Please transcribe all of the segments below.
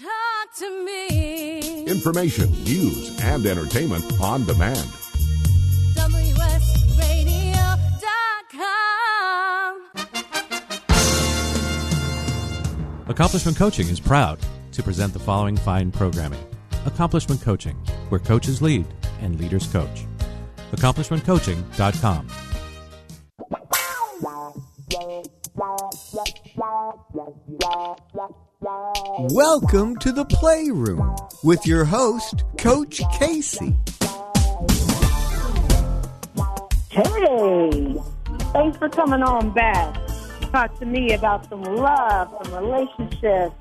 Talk to me. Information, news, and entertainment on demand. WSRadio.com. Accomplishment Coaching is proud to present the following fine programming Accomplishment Coaching, where coaches lead and leaders coach. AccomplishmentCoaching.com. Welcome to the Playroom with your host, Coach Casey. Hey, thanks for coming on back. Talk to me about some love, some relationships,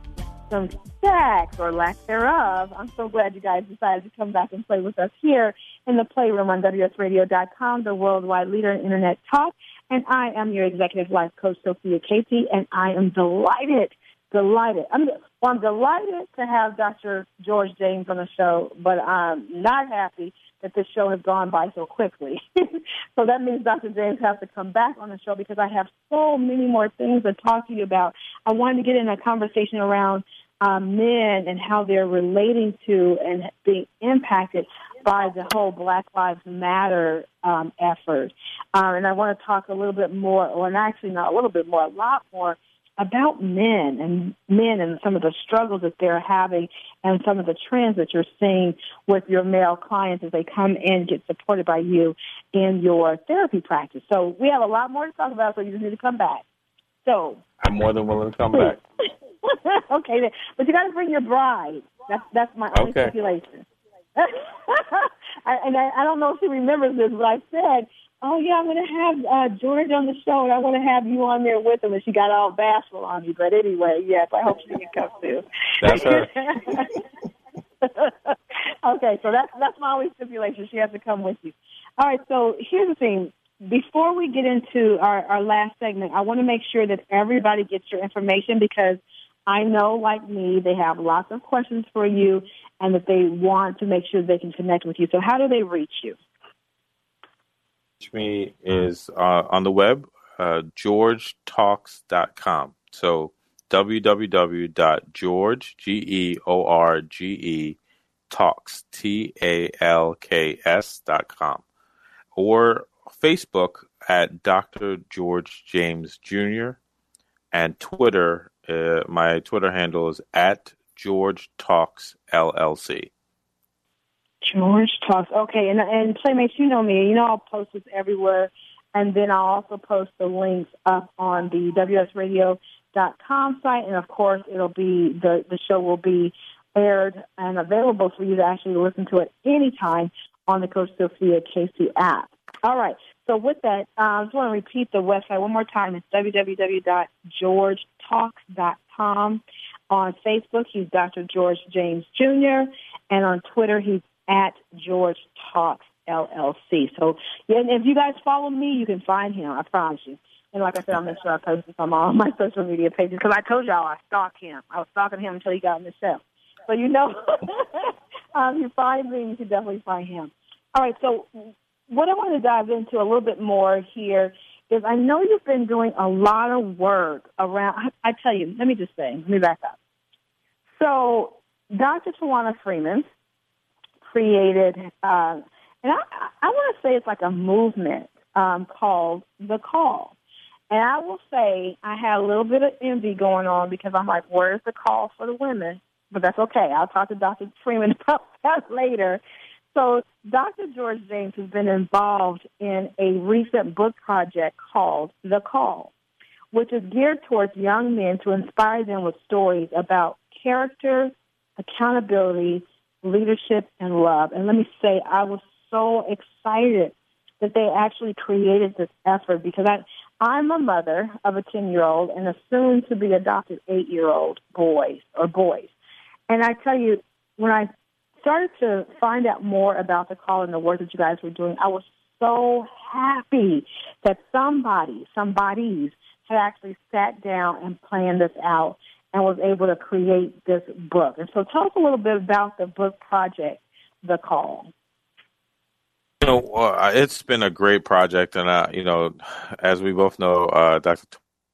some sex or lack thereof. I'm so glad you guys decided to come back and play with us here in the Playroom on WSRadio.com, the worldwide leader in Internet talk. And I am your executive life coach, Sophia Casey, and I am delighted delighted. I'm well, I'm delighted to have Dr. George James on the show, but I'm not happy that this show has gone by so quickly. so that means Dr. James has to come back on the show because I have so many more things to talk to you about. I wanted to get in a conversation around um, men and how they're relating to and being impacted by the whole Black Lives Matter um, effort. Uh, and I want to talk a little bit more, or actually not a little bit more, a lot more about men and men and some of the struggles that they're having and some of the trends that you're seeing with your male clients as they come in and get supported by you in your therapy practice. So we have a lot more to talk about, so you just need to come back. So I'm more than willing to come back. okay, then. but you got to bring your bride. That's that's my only Okay. stipulation. I, and I, I don't know if she remembers this, but I said oh yeah, I'm going to have uh, George on the show, and I want to have you on there with him. And she got all bashful on me, but anyway, yes, I hope she can come too. That's her. okay, so that's that's my only stipulation. She has to come with you. All right, so here's the thing. Before we get into our, our last segment, I want to make sure that everybody gets your information because I know, like me, they have lots of questions for you and that they want to make sure they can connect with you. So, how do they reach you? Me is uh, on the web, uh, georgetalks.com. So www.george, G-E-O-R-G-E, talks, T-A-L-K-S dot com. Or Facebook at Dr. George James Jr. And Twitter, uh, my Twitter handle is at George Talks LLC. George talks. Okay, and and playmates, you know me. You know I'll post this everywhere, and then I'll also post the links up on the WSRadio.com site, and of course it'll be the the show will be aired and available for you to actually listen to it anytime on the Coach Sophia Casey app. All right. So with that, uh, I just want to repeat the website one more time. It's www.georgetalks.com. On Facebook, he's Dr. George James Jr. And on Twitter, he's at George Talks LLC. So yeah, and if you guys follow me, you can find him. I promise you. And like I said, I'll make sure I post this on all my social media pages because I told y'all I stalk him. I was stalking him until he got on the show. So you know, um, you find me, you can definitely find him. All right. So what I want to dive into a little bit more here is I know you've been doing a lot of work around. I, I tell you, let me just say, let me back up. So Dr. Tawana Freeman created, uh, and I, I want to say it's like a movement um, called The Call. And I will say I had a little bit of envy going on because I'm like, where's the call for the women? But that's okay. I'll talk to Dr. Freeman about that later. So Dr. George James has been involved in a recent book project called The Call, which is geared towards young men to inspire them with stories about character, accountability, leadership, and love. And let me say, I was so excited that they actually created this effort because I, I'm a mother of a 10 year old and a soon to be adopted eight year old boys or boys. And I tell you, when I started to find out more about the call and the work that you guys were doing, I was so happy that somebody, somebodies had actually sat down and planned this out and was able to create this book. And so tell us a little bit about the book project, The Call. You know, uh, it's been a great project, and uh, you know, as we both know, uh, Dr.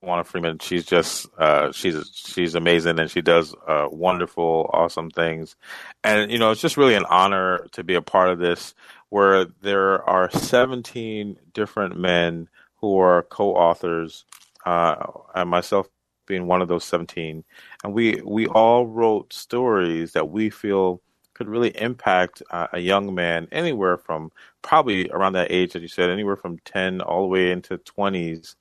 Tawana Freeman. She's just uh, she's she's amazing, and she does uh, wonderful, awesome things. And you know, it's just really an honor to be a part of this, where there are 17 different men who are co-authors, uh, and myself being one of those 17. And we we all wrote stories that we feel could really impact uh, a young man anywhere from probably around that age, as you said, anywhere from 10 all the way into 20s,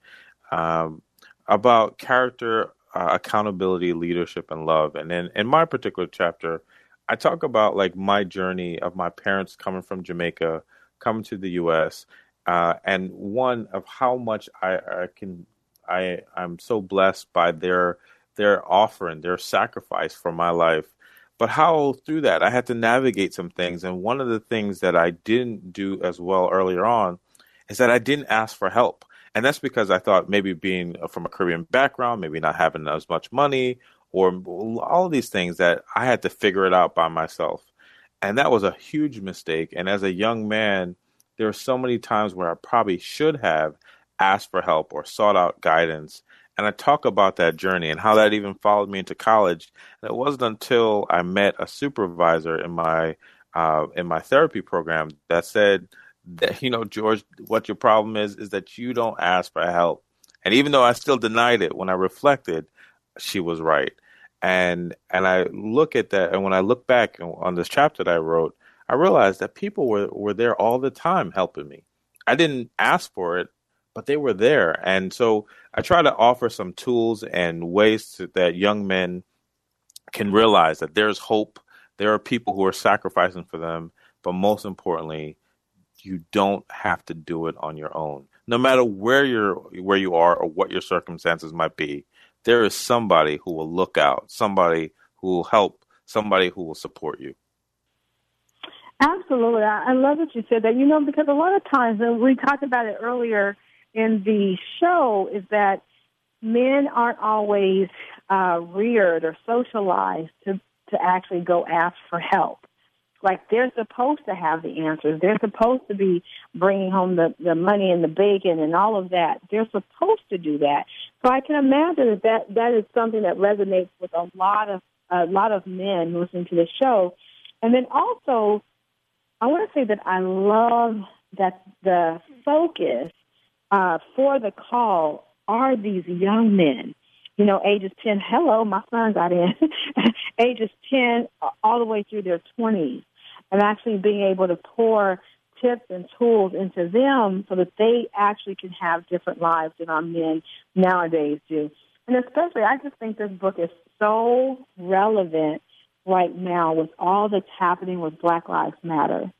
um, about character, uh, accountability, leadership, and love. And then in my particular chapter, I talk about like my journey of my parents coming from Jamaica, coming to the U.S., uh, and one of how much I, I can I I'm so blessed by their their offering, their sacrifice for my life. But how through that I had to navigate some things, and one of the things that I didn't do as well earlier on is that I didn't ask for help, and that's because I thought maybe being uh, from a Caribbean background, maybe not having as much money, or all of these things that I had to figure it out by myself, and that was a huge mistake. And as a young man, there were so many times where I probably should have asked for help or sought out guidance. And I talk about that journey and how that even followed me into college. And it wasn't until I met a supervisor in my uh, in my therapy program that said that you know George, what your problem is is that you don't ask for help. And even though I still denied it, when I reflected, she was right. And and I look at that, and when I look back on this chapter that I wrote, I realized that people were were there all the time helping me. I didn't ask for it, but they were there. And so I try to offer some tools and ways to, that young men can realize that there's hope. There are people who are sacrificing for them, but most importantly, you don't have to do it on your own. No matter where you're where you are or what your circumstances might be, there is somebody who will look out, somebody who will help, somebody who will support you. Absolutely. I love what you said that. You know, because a lot of times, and we talked about it earlier in the show is that men aren't always uh, reared or socialized to to actually go ask for help. Like they're supposed to have the answers. They're supposed to be bringing home the the money and the bacon and all of that. They're supposed to do that. So I can imagine that that, that is something that resonates with a lot of a lot of men listening to the show. And then also, I want to say that I love that the focus uh, for the call are these young men, you know, ages 10. Hello, my son got in, ages 10 all the way through their 20s, and actually being able to pour tips and tools into them so that they actually can have different lives than our men nowadays do. And especially, I just think this book is so relevant right now with all that's happening with Black Lives Matter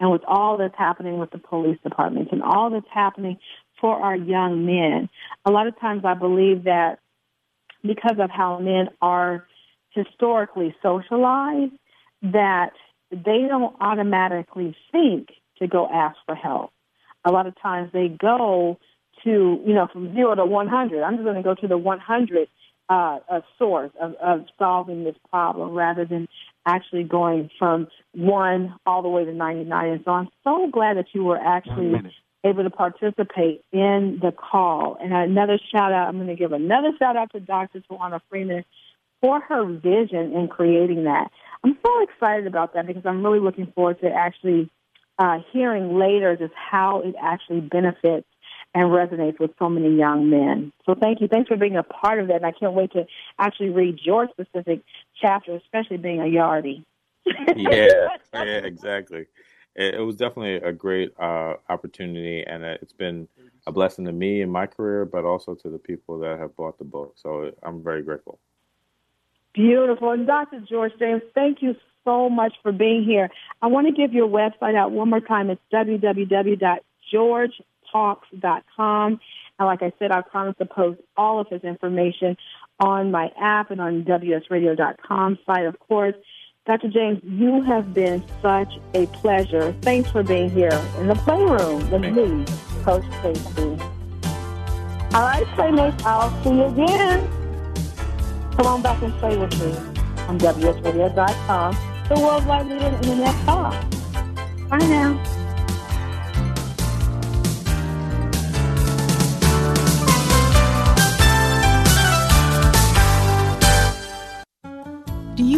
and with all that's happening with the police departments and all that's happening for our young men. A lot of times I believe that because of how men are historically socialized, that they don't automatically think to go ask for help. A lot of times they go to, you know, from zero to 100. I'm just going to go to the 100 uh, a source of, of solving this problem rather than actually going from one all the way to 99. And so I'm so glad that you were actually able to participate in the call. And another shout out, I'm going to give another shout out to Dr. Tawana Freeman for her vision in creating that. I'm so excited about that because I'm really looking forward to actually uh, hearing later just how it actually benefits and resonates with so many young men. So thank you. Thanks for being a part of that. And I can't wait to actually read your specific chapter, especially being a Yardie. yeah, yeah, exactly it, it was definitely a great uh, opportunity, and it's been a blessing to me in my career, but also to the people that have bought the book. So I'm very grateful. Beautiful. And Dr. George James, thank you so much for being here. I want to give your website out one more time. It's www.georgetalks.com. And like I said, I promise to post all of his information on my app and on WSRadio.com site, of course. Dr. James, you have been such a pleasure. Thanks for being here in the playroom with me, Coach Casey. All right, Playmates, I'll see you again. Come on back and play with me on WSRadio.com, the worldwide leader in internet talk. Bye now.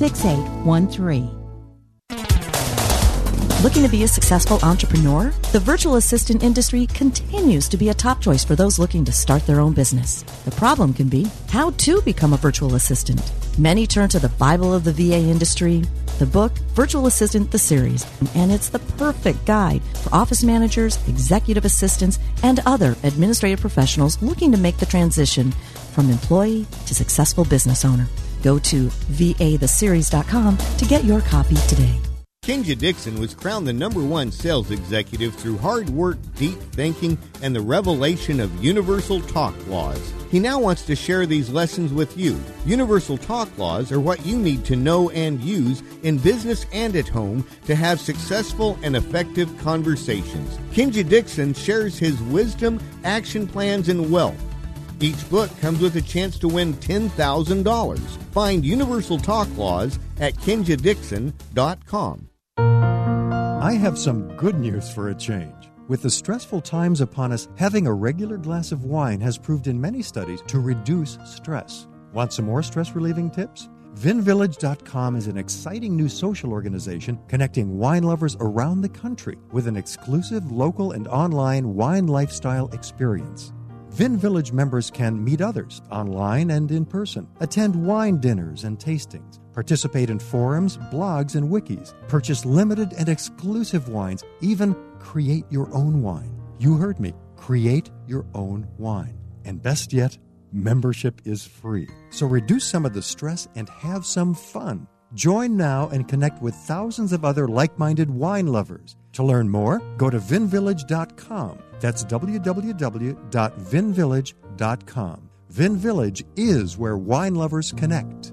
6813. Looking to be a successful entrepreneur? The virtual assistant industry continues to be a top choice for those looking to start their own business. The problem can be how to become a virtual assistant. Many turn to the Bible of the VA industry, the book Virtual Assistant the Series, and it's the perfect guide for office managers, executive assistants, and other administrative professionals looking to make the transition from employee to successful business owner. Go to vatheseries.com to get your copy today. Kenja Dixon was crowned the number one sales executive through hard work, deep thinking, and the revelation of universal talk laws. He now wants to share these lessons with you. Universal talk laws are what you need to know and use in business and at home to have successful and effective conversations. Kenja Dixon shares his wisdom, action plans, and wealth. Each book comes with a chance to win $10,000. Find Universal Talk Laws at kenjadixon.com. I have some good news for a change. With the stressful times upon us, having a regular glass of wine has proved in many studies to reduce stress. Want some more stress relieving tips? VinVillage.com is an exciting new social organization connecting wine lovers around the country with an exclusive local and online wine lifestyle experience. Vin Village members can meet others online and in person, attend wine dinners and tastings, participate in forums, blogs, and wikis, purchase limited and exclusive wines, even create your own wine. You heard me. Create your own wine. And best yet, membership is free. So reduce some of the stress and have some fun. Join now and connect with thousands of other like minded wine lovers. To learn more, go to vinvillage.com. That's www.vinvillage.com. Vin Village is where wine lovers connect.